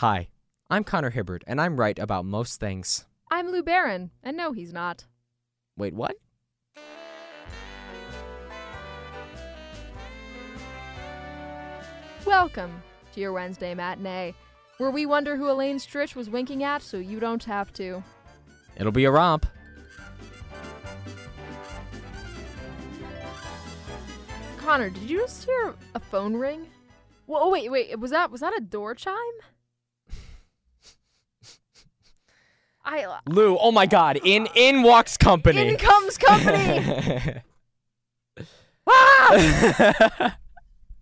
Hi, I'm Connor Hibbert, and I'm right about most things. I'm Lou Barron, and no, he's not. Wait, what? Welcome to your Wednesday matinee, where we wonder who Elaine Stritch was winking at so you don't have to. It'll be a romp. Connor, did you just hear a phone ring? Whoa, oh, wait, wait, was that was that a door chime? I Lou, oh my god, in in walks company. in comes company. ah!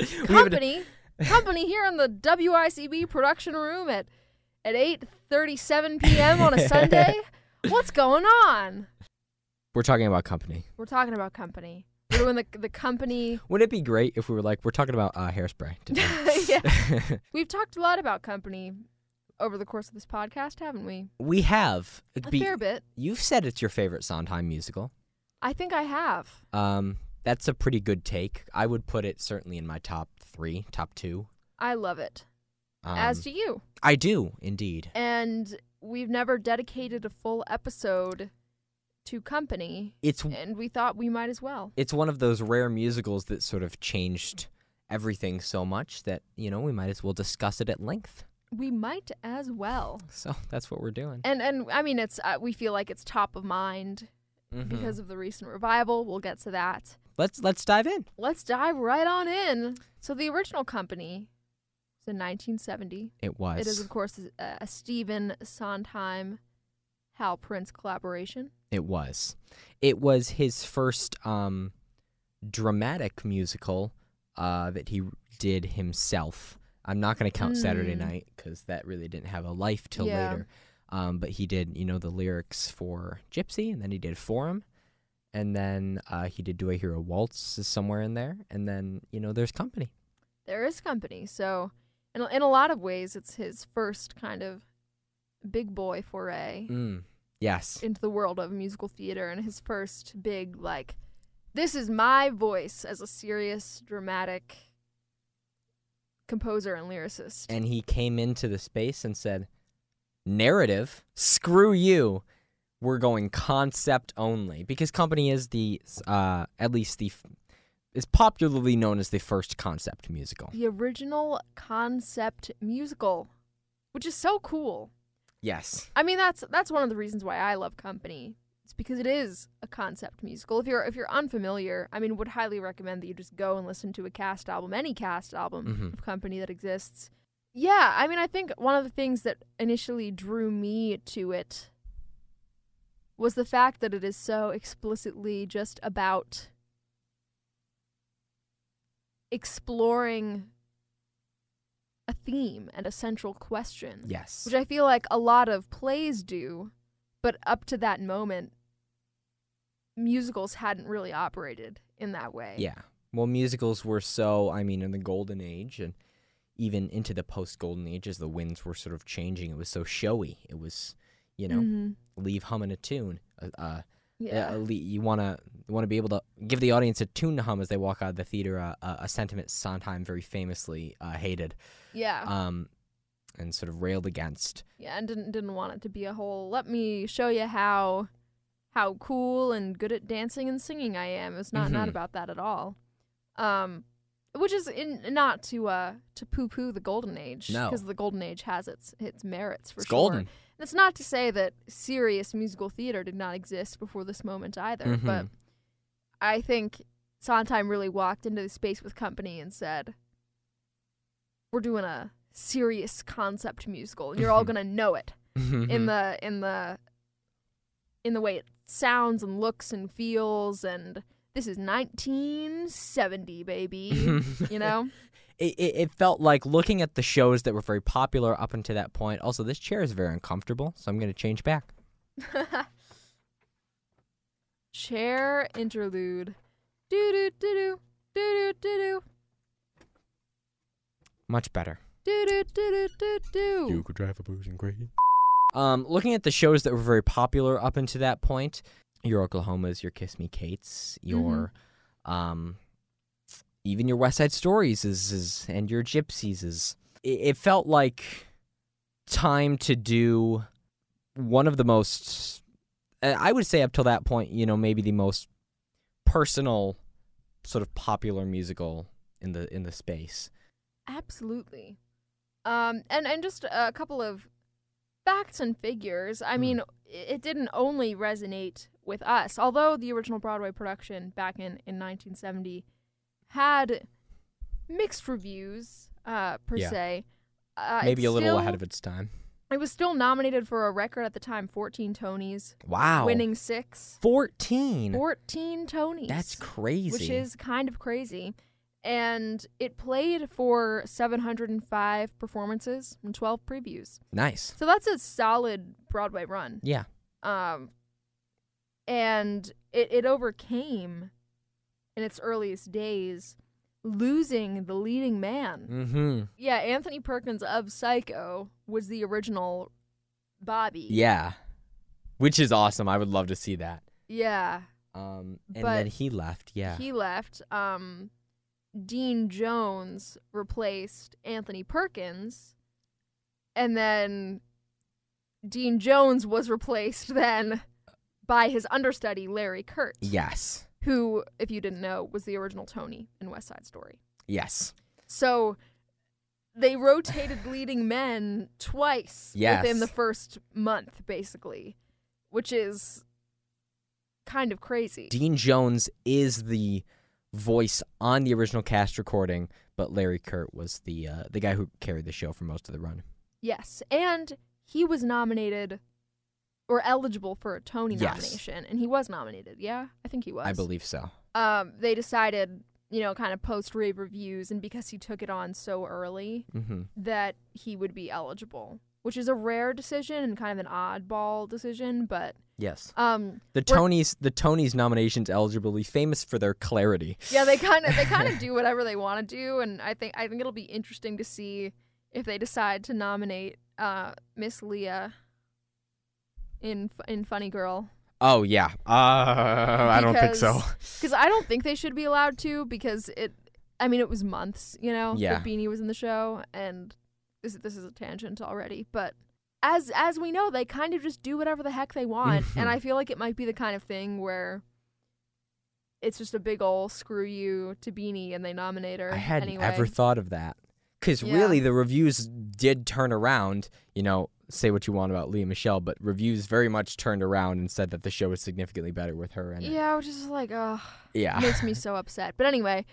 We have to- company, company here in the WICB production room at at 8:37 p.m. on a Sunday. What's going on? We're talking about company. We're talking about company. We're doing the the company. Wouldn't it be great if we were like, we're talking about uh, hairspray today? yeah, we've talked a lot about company over the course of this podcast, haven't we? we have. A Be- fair bit. You've said it's your favorite Sondheim musical. I think I have. Um, that's a pretty good take. I would put it certainly in my top three, top two. I love it. Um, As do you. I do indeed. And we've never dedicated a full episode to company, It's and we thought we might as well. it's one of those rare musicals that sort of changed everything so much that you know we might as well discuss it at length. We might as well. So that's what we're doing. And and I mean it's uh, we feel like it's top of mind Mhm. because of the recent revival. We'll get to that. let's let's dive in. Let's dive right on in. So the original company was in 1970. It was. It is of course a, a Stephen Sondheim Hal Prince collaboration. It was. It was his first um, dramatic musical uh, that he did himself. I'm not going to count Saturday Mm. Night because that really didn't have a life till Yeah. later. Um, but he did, you know, the lyrics for Gypsy, and then he did Forum, and then uh, he did Do I Hear a Waltz is somewhere in there, and then you know, there's Company. There is company. So in a- in a lot of ways it's his first kind of big boy foray Mm. Yes. into the world of musical theater and his first big like this is my voice as a serious dramatic composer and lyricist and he came into the space and said, "Narrative, screw you. We're going concept only." Because Company is the uh at least the f- is popularly known as the first concept musical. the original concept musical which is so cool Yes. i mean that's that's one of the reasons why i love company it's because it is a concept musical if you're if you're unfamiliar i mean would highly recommend that you just go and listen to a cast album any cast album Mhm. of company that exists. Yeah, I mean, I think one of the things that initially drew me to it was the fact that it is so explicitly just about exploring a theme and a central question, Yes. which I feel like a lot of plays do, but up to that moment, musicals hadn't really operated in that way. Yeah. Well, musicals were so, I mean, in the golden age and even into the post golden age as the winds were sort of changing, it was so showy. It was, you know, Mhm. leave humming a tune. Uh, uh, Yeah. uh, you want to want to be able to give the audience a tune to hum as they walk out of the theater, uh, uh, a sentiment Sondheim very famously uh, hated yeah. um, and sort of railed against. Yeah, and didn't didn't want it to be a whole. Let me show you how how cool and good at dancing and singing I am. It's not not Mhm. about that at all. Um, which is in, not to uh to poo poo the golden age No. because the golden age has its its merits for It's sure. golden. And it's not to say that serious musical theater did not exist before this moment either, but Mhm. I think Sondheim really walked into the space with company and said, "We're doing a serious concept musical, and you're all Mhm. gonna know it in the in the in the way it sounds and looks and feels." And this is 1970, baby. you know? it, it, it felt like looking at the shows that were very popular up until that point. Also, this chair is very uncomfortable, so I'm going to change back. Chair interlude. Do do do do do do do Much better. do do do do do do. you could drive a person crazy. Um, looking at the shows that were very popular up until that point, your Oklahomas, your Kiss Me Kates, your um, even your West Side Stories is, is and your Gypsies is. It, it felt like time to do one of the most I would say up till that point, you know, maybe the most personal sort of popular musical in the in the space. Absolutely. Um, and and just a couple of facts and figures. I Hmm. mean, it didn't only resonate with us, although the original Broadway production back in in 1970 had mixed reviews, uh, per Yeah. se. Uh, maybe a little still- ahead of its time. It was still nominated for a record at the time, 14 Tonys, Wow. winning six. 14. 14 Tonys. That's crazy. which is kind of crazy. And it played for 705 performances and 12 previews. nice. So that's a solid Broadway run. Yeah. Um, and it, it overcame in its earliest days losing the leading man. Mhm. Yeah, Anthony Perkins of Psycho was the original Bobby. Yeah. Which is awesome. I would love to see that. Yeah. Um and But then he left. Yeah. he left. Um, Dean Jones replaced Anthony Perkins, and then Dean Jones was replaced then by his understudy Larry Kert, yes. who, if you didn't know, was the original Tony in West Side Story. Yes. So they rotated leading men twice Yes. within the first month, basically, which is kind of crazy. Dean Jones is the voice on the original cast recording, but Larry Kert was the uh, the guy who carried the show for most of the run. Yes, and he was nominated or eligible for a Tony Yes. nomination, and he was nominated. Yeah, I think he was. I believe so. Um, they decided, you know, kind of post rave reviews, and because he took it on so early, hmm that he would be eligible, which is a rare decision and kind of an oddball decision. But Yes. um, The Tonys the Tonys nominations eligibility famous for their clarity. yeah, they kind of they kind of do whatever they want to do, and I think I think it'll be interesting to see if they decide to nominate uh Miss Lea in in Funny Girl. Oh yeah. Uh, I don't think so. Because I don't think they should be allowed to because it. I mean, it was months, you know. Yeah. That Beanie was in the show, and this this is a tangent already, but. As as we know, they kind of just do whatever the heck they want, Mhm. and I feel like it might be the kind of thing where it's just a big ol' screw you to Beanie, and they nominate her I hadn't anyway. ever thought of that. Because Yeah. really, the reviews did turn around. You know, say what you want about Lea Michele, but reviews very much turned around and said that the show was significantly better with her in it. yeah, which is like, oh, Yeah. makes me so upset. But anyway,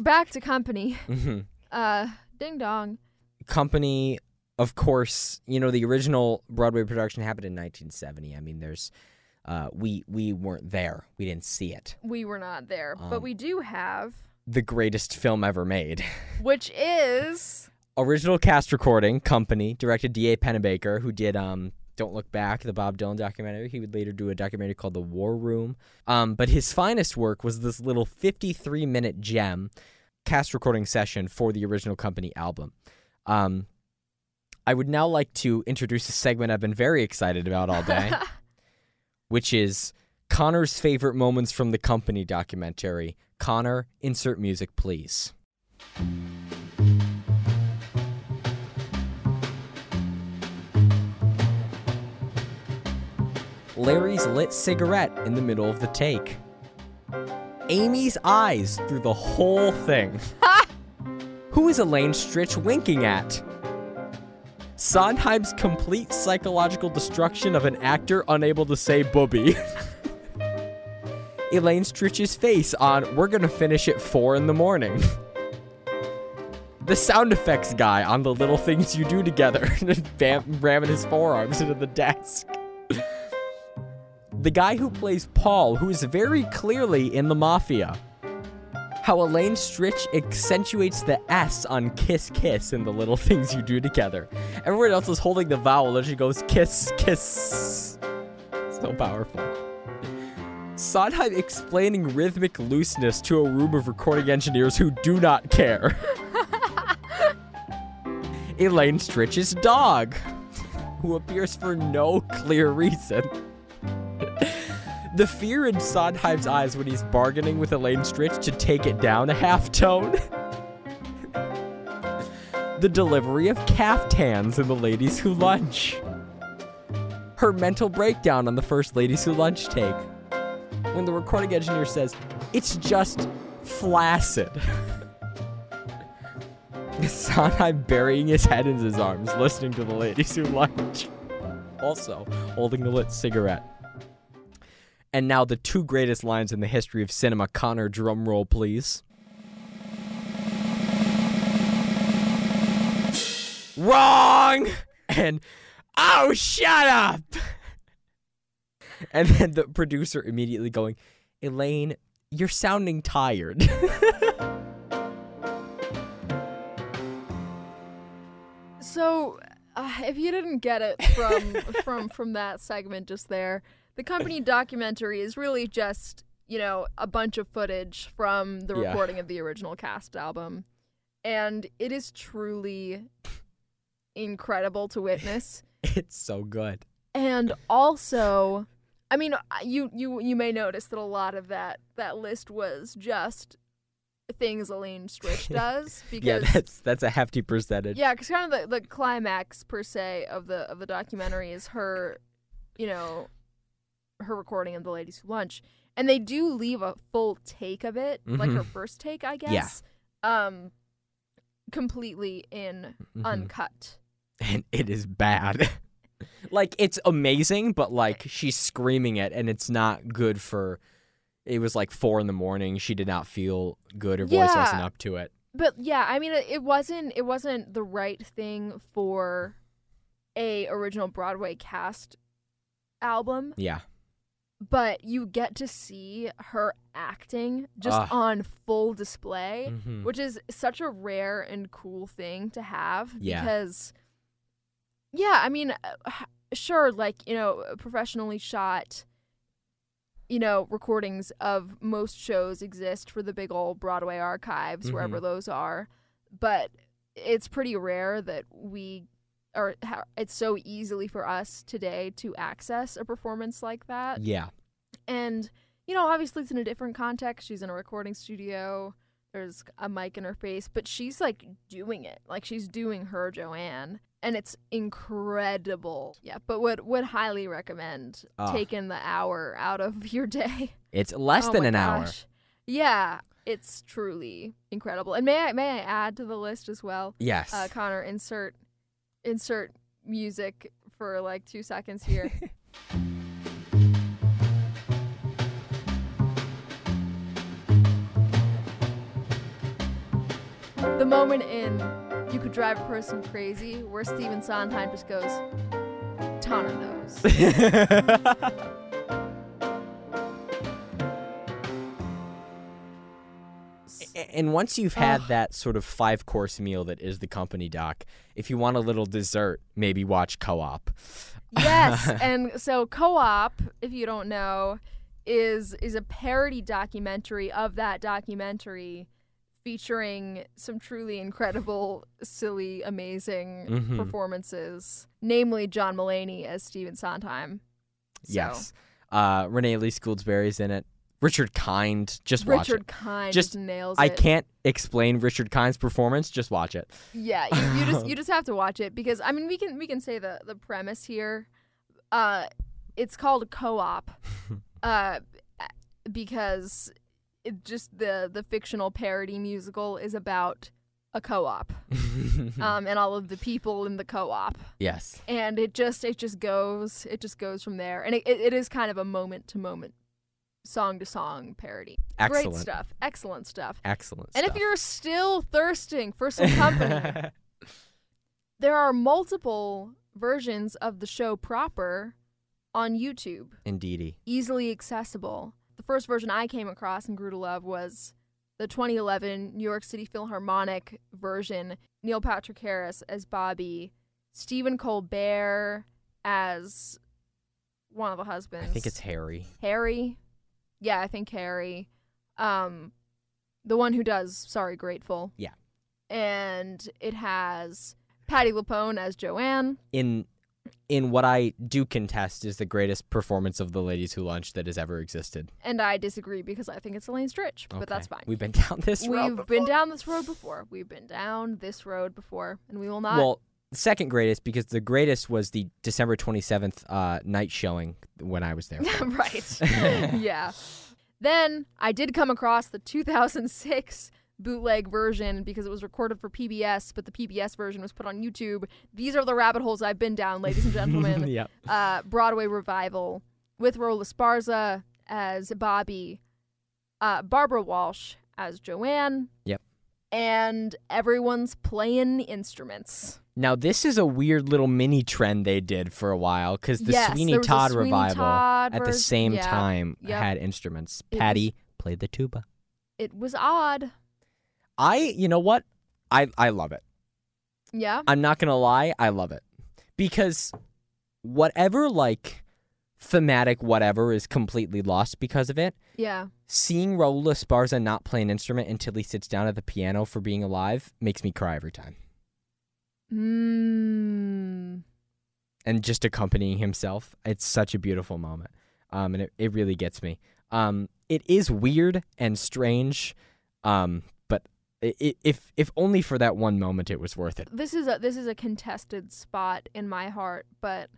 back to company. Mhm. Uh, ding dong. Company, of course, you know the original Broadway production happened in 1970. I mean, there's, uh, we we weren't there. We didn't see it. We were not there, but Um, we do have, The greatest film ever made. which is original cast recording company directed D.A. Pennebaker, who did um Don't Look Back, the Bob Dylan documentary. He would later do a documentary called The War Room. Um, but his finest work was this little 53 minute gem cast recording session for the original company album. Um, I would now like to introduce a segment I've been very excited about all day, which is Connor's favorite moments from the company documentary. Connor, insert music, please. Larry's lit cigarette in the middle of the take. Amy's eyes through the whole thing. Who is Elaine Stritch winking at? Sondheim's complete psychological destruction of an actor unable to say booby. Elaine Stritch's face on We're Gonna Finish at 4 in the morning. The sound effects guy on the little things you do together, bam, ramming his forearms into the desk. The guy who plays Paul, who is very clearly in the mafia. How Elaine Stritch accentuates the S on kiss kiss in the little things you do together. Everyone else is holding the vowel and she goes kiss kiss. So powerful. Sondheim explaining rhythmic looseness to a room of recording engineers who do not care. Elaine Stritch's dog, who appears for no clear reason. The fear in Sondheim's eyes when he's bargaining with Elaine Stritch to take it down a half tone. the delivery of caftans in the Ladies Who Lunch. Her mental breakdown on the first Ladies Who Lunch take. When the recording engineer says, it's just flaccid. Sondheim burying his head in his arms, listening to the Ladies Who Lunch. Also, holding a lit cigarette. And now the two greatest lines in the history of cinema. Connor, drum roll, please. Wrong! And, oh, shut up! And then the producer immediately going, Elaine, you're sounding tired. So, uh, if you didn't get it from from from that segment just there, the company documentary is really just you know a bunch of footage from the Yeah. recording of the original cast album, and it is truly incredible to witness. it's so good. and also, I mean, you you you may notice that a lot of that that list was just things Elaine Stritch does because Yeah, that's that's a hefty percentage. yeah, because kind of the, the climax per se of the of the documentary is her, you know, her recording of the ladies who lunch, and they do leave a full take of it, like her first take, I guess. Um, completely in Mhm. uncut. and it is bad. like it's amazing, but like she's screaming it, and it's not good for. It was like four in the morning. She did not feel good. Her voice Yeah. wasn't up to it. But yeah, I mean, it wasn't it wasn't the right thing for a original Broadway cast album, Yeah, but you get to see her acting just Ugh. on full display. Mhm. which is such a rare and cool thing to have Yeah. because yeah i mean uh, sure like you know professionally shot you know recordings of most shows exist for the big old broadway archives wherever Mhm. those are but it's pretty rare that we are ha- it's so easily for us today to access a performance like that yeah, and, you know, obviously it's in a different context. She's in a recording studio. There's a mic in her face, but she's like doing it. Like she's doing her Joanne. And it's incredible. Yeah, but would would highly recommend Ah. taking the hour out of your day. it's less Oh than an hour. Yeah, it's truly incredible. And may I may I add to the list as well? Yes. Uh, Connor, insert insert music for like two seconds here. the moment in You Could Drive a Person Crazy where Stephen Sondheim just goes, Tana knows. and once you've had Ugh. that sort of five course meal that is the company doc, if you want a little dessert, maybe watch Co-op. yes, and so Co-op, if you don't know, is is a parody documentary of that documentary featuring some truly incredible, silly, amazing Mhm. performances, namely John Mulaney as Stephen Sondheim. So, Yes. Uh, Renee Elise Goldsberry's in it. Richard Kind. Just watch Richard it. Kind Just- nails I can't explain Richard Kind's performance. Just watch it. Yeah, you, you just you just have to watch it because I mean we can we can say the the premise here. Uh, it's called co-op, uh, because it just the the fictional parody musical is about a co-op, um, and all of the people in the co-op, yes. and it just it just goes it just goes from there, and it it, it is kind of a moment to moment, song to song parody. Excellent. Great stuff, excellent stuff. Excellent. And if you're still thirsting for some company. there are multiple versions of the show proper on YouTube, Indeedy. easily accessible. The first version I came across and grew to love was the 2011 New York City Philharmonic version. Neil Patrick Harris as Bobby, Stephen Colbert as one of the husbands. I think it's Harry. Harry. Yeah, I think Harry. Um, the one who does Sorry Grateful. Yeah. And it has Patti LuPone as Joanne. In in what I do contest is the greatest performance of the ladies who lunch that has ever existed. And I disagree because I think it's Elaine Stritch, but that's fine. We've been down this road. We've been down this road before. We've been down this road before, and we will not. well, the second greatest because the greatest was the December 27th uh, night showing when I was there. right. yeah. Then I did come across the 2006 bootleg version because it was recorded for PBS, but the PBS version was put on YouTube. These are the rabbit holes I've been down, ladies and gentlemen. yep. uh, Broadway revival with Raul Esparza as Bobby, uh, Barbara Walsh as Joanne. Yep. And everyone's playing instruments. Now this is a weird little mini trend they did for a while because the yes, Sweeney was Todd Sweeney revival Todd at the same yeah, time Yep. had instruments. It Patti played the tuba. It was odd. I, you know what? I I love it. Yeah. I'm not gonna lie, I love it because whatever like thematic whatever is completely lost because of it. Yeah. Seeing Raul Esparza not play an instrument until he sits down at the piano for being alive makes me cry every time. Mm. and just accompanying himself. It's such a beautiful moment. Um, and it, it really gets me. Um, it is weird and strange, um, but i i if if only for that one moment, it was worth it. This is a this is a contested spot in my heart, but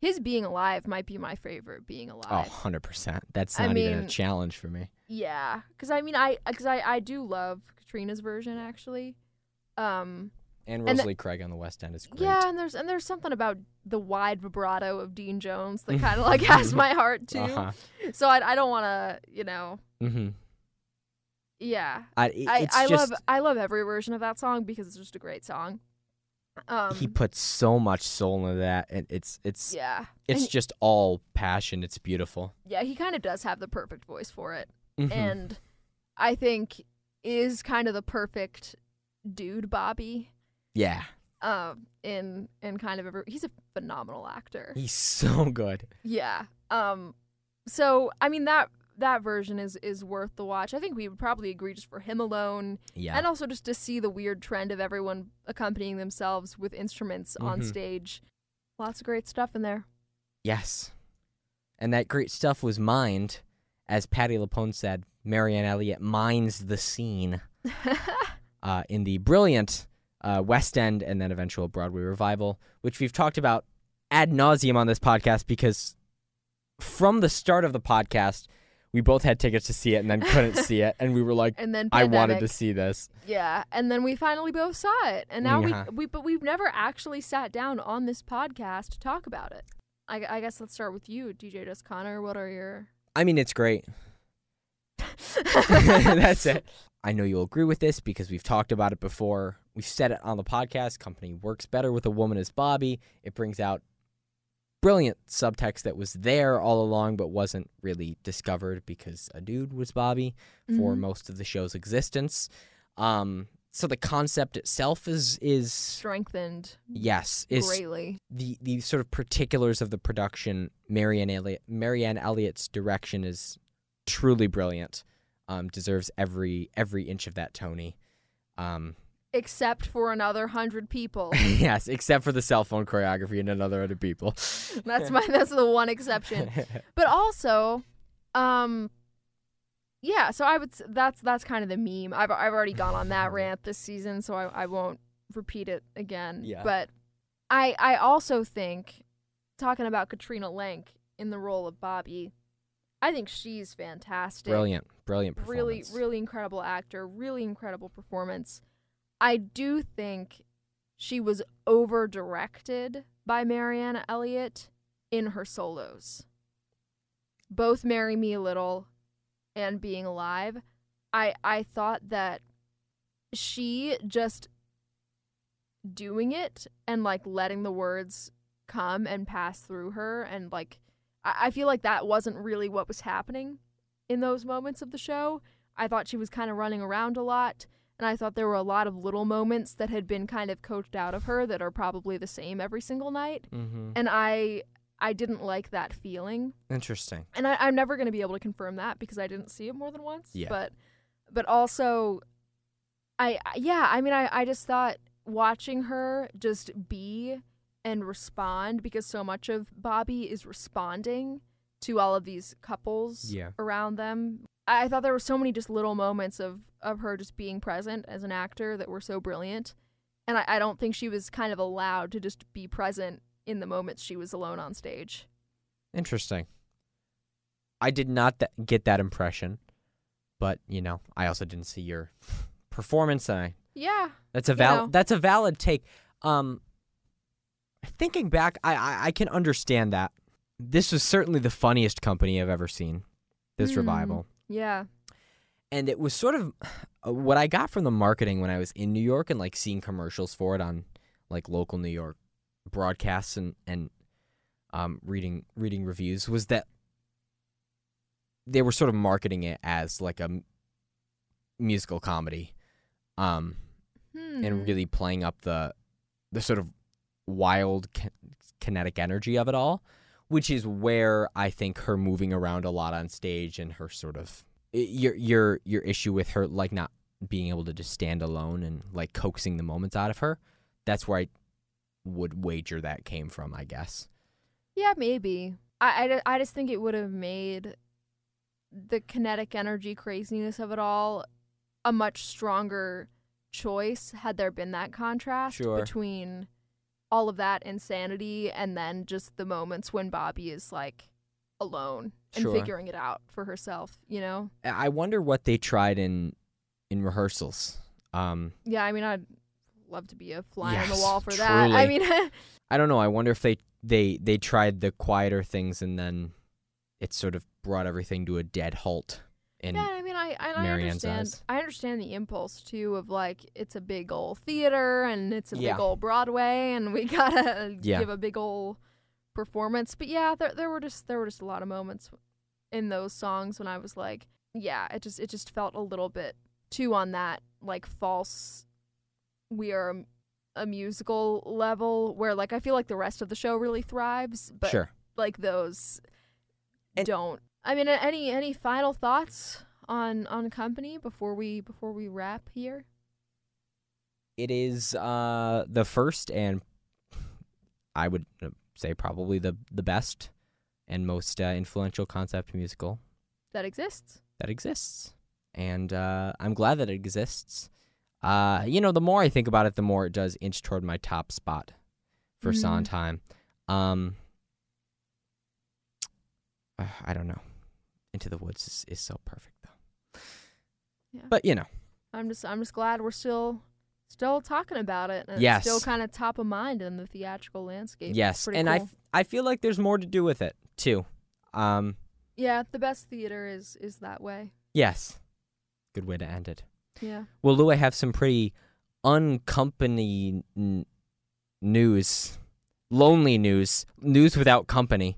his being alive might be my favorite being Oh, alive. 100%. That's I not even a challenge for me. Yeah, because I mean, I because I I do love Katrina's version actually. Um, And And the- Rosalie Craig on the West End is great. yeah, and there's and there's something about the wide vibrato of Dean Jones that kind of like has my heart too. Uh-huh. So I I don't want to you know hmm yeah. I, I I just, love I love every version of that song because it's just a great song. Um, he puts so much soul into that, and it's it's yeah, it's and- just all passion. It's beautiful. yeah, he kind of does have the perfect voice for it. Mhm. and I think is kind of the perfect dude Bobby yeah, um in in kind of every he's a phenomenal actor. He's so good. yeah um so I mean that that version is is worth the watch. I think we would probably agree just for him alone. Yeah, and also just to see the weird trend of everyone accompanying themselves with instruments on Mhm. stage. Lots of great stuff in there. Yes. And that great stuff was mined, as Patti LuPone said, Marianne Elliott mines the scene uh, in the brilliant uh, West End and then eventual Broadway revival, which we've talked about ad nauseum on this podcast because from the start of the podcast, we both had tickets to see it and then couldn't see it. And we were like, and then I wanted to see this. Yeah, and then we finally both saw it, and now we we but we've never actually sat down on this podcast to talk about it. I, I guess let's start with you, DJ Just Connor. What are your? I mean, it's great. That's it. I know you'll agree with this because we've talked about it before. We've said it on the podcast. Company works better with a woman as Bobby. It brings out brilliant subtext that was there all along but wasn't really discovered because a dude was Bobby for Mhm. most of the show's existence. Um, so the concept itself is is strengthened yes is greatly. the the sort of particulars of the production, Marianne Elliott, Marianne Elliott's direction is truly brilliant. Um, deserves every every inch of that Tony. Um, Except for another hundred people. yes, except for the cell phone choreography and another other people. that's my that's the one exception. But also, um, yeah. So I would that's that's kind of the meme. I've I've already gone on that rant this season, so I I won't repeat it again. Yeah. But I I also think talking about Katrina Lenk in the role of Bobby, I think she's fantastic. brilliant, brilliant Really, really incredible actor. Really incredible performance. I do think she was over directed by Marianne Elliott in her solos. Both Marry Me a Little and Being Alive. I I thought that she just doing it and like letting the words come and pass through her and like I, I feel like that wasn't really what was happening in those moments of the show. I thought she was kind of running around a lot and I thought there were a lot of little moments that had been kind of coached out of her that are probably the same every single night. mm-hmm. And I I didn't like that feeling. Interesting. And I, I'm never going to be able to confirm that because I didn't see it more than once. Yeah. But but also, I I- yeah. I mean, I I just thought watching her just be and respond because so much of Bobby is responding to all of these couples Yeah. around them. I thought there were so many just little moments of of her just being present as an actor that were so brilliant. And I, I don't think she was kind of allowed to just be present in the moments she was alone on stage. Interesting. I did not th- get that impression, but you know, I also didn't see your performance. I Yeah. That's a You know. That's a valid take. Um, thinking back, I, I I can understand that. This was certainly the funniest company I've ever seen. This Mm. revival, Yeah. and it was sort of uh, what I got from the marketing when I was in New York and like seeing commercials for it on like local New York broadcasts and and um, reading reading reviews was that they were sort of marketing it as like a m- musical comedy. Um, Hmm. and really playing up the the sort of wild ki- kinetic energy of it all, which is where I think her moving around a lot on stage and her sort of your your your issue with her like not being able to just stand alone and like coaxing the moments out of her. That's where I would wager that came from, I guess. Yeah, maybe. I, I, I just think it would have made the kinetic energy craziness of it all a much stronger choice had there been that contrast Sure. between all of that insanity and then just the moments when Bobby is like alone and Sure. figuring it out for herself, you know? I wonder what they tried in in rehearsals. Um, Yeah, I mean, I'd love to be a fly on the wall for that. I mean, I don't know. I wonder if they they they tried the quieter things and then it sort of brought everything to a dead halt. And Yeah, I mean, I I, I understand. eyes. I understand the impulse too of like it's a big old theater and it's a Yeah. big old Broadway and we gotta Yeah. give a big old performance. But yeah, there there were just there were just a lot of moments in those songs when I was like, yeah, it just it just felt a little bit too on that like false. We are a, a musical level where like I feel like the rest of the show really thrives, but sure. like those And- don't. I mean, any any final thoughts on on company before we before we wrap here? It is uh the first and I would uh, say probably the the best and most uh, influential concept musical That exists. that exists. And uh, I'm glad that it exists. Uh, you know, the more I think about it, the more it does inch toward my top spot for Mhm. Sondheim. Um, I don't know. Into the Woods is, is so perfect, though. Yeah. But you know, I'm just I'm just glad we're still still talking about it. And Yes. It's still kind of top of mind in the theatrical landscape. Yes, and I cool. f- I feel like there's more to do with it too. Um, yeah, the best theater is is that way. yes, good way to end it. Yeah. Well, Lou, I have some pretty uncompany n- news, lonely news, news without company.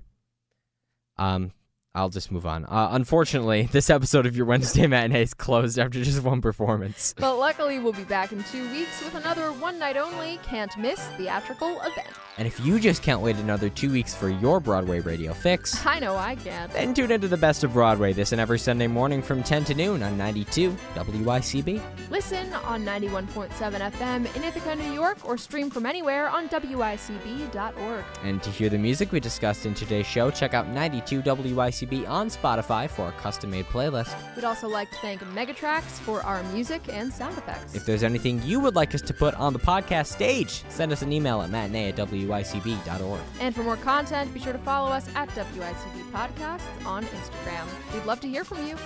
Um, I'll just move on. Uh, unfortunately, this episode of your Wednesday matinee is closed after just one performance. But luckily, we'll be back in two weeks with another one night only, can't miss theatrical event. And if you just can't wait another two weeks for your Broadway radio fix, I know I can't. then tune into the best of Broadway this and every Sunday morning from 10 to noon on 92 WICB. Listen on 91.7 FM in Ithaca, New York, or stream from anywhere on WICB.org. And to hear the music we discussed in today's show, check out 92 WICB on Spotify for our custom made playlist. We'd also like to thank Megatrax for our music and sound effects. If there's anything you would like us to put on the podcast stage, send us an email at matinee at WICB.org. and for more content, be sure to follow us at WICB Podcasts on Instagram. We'd love to hear from you.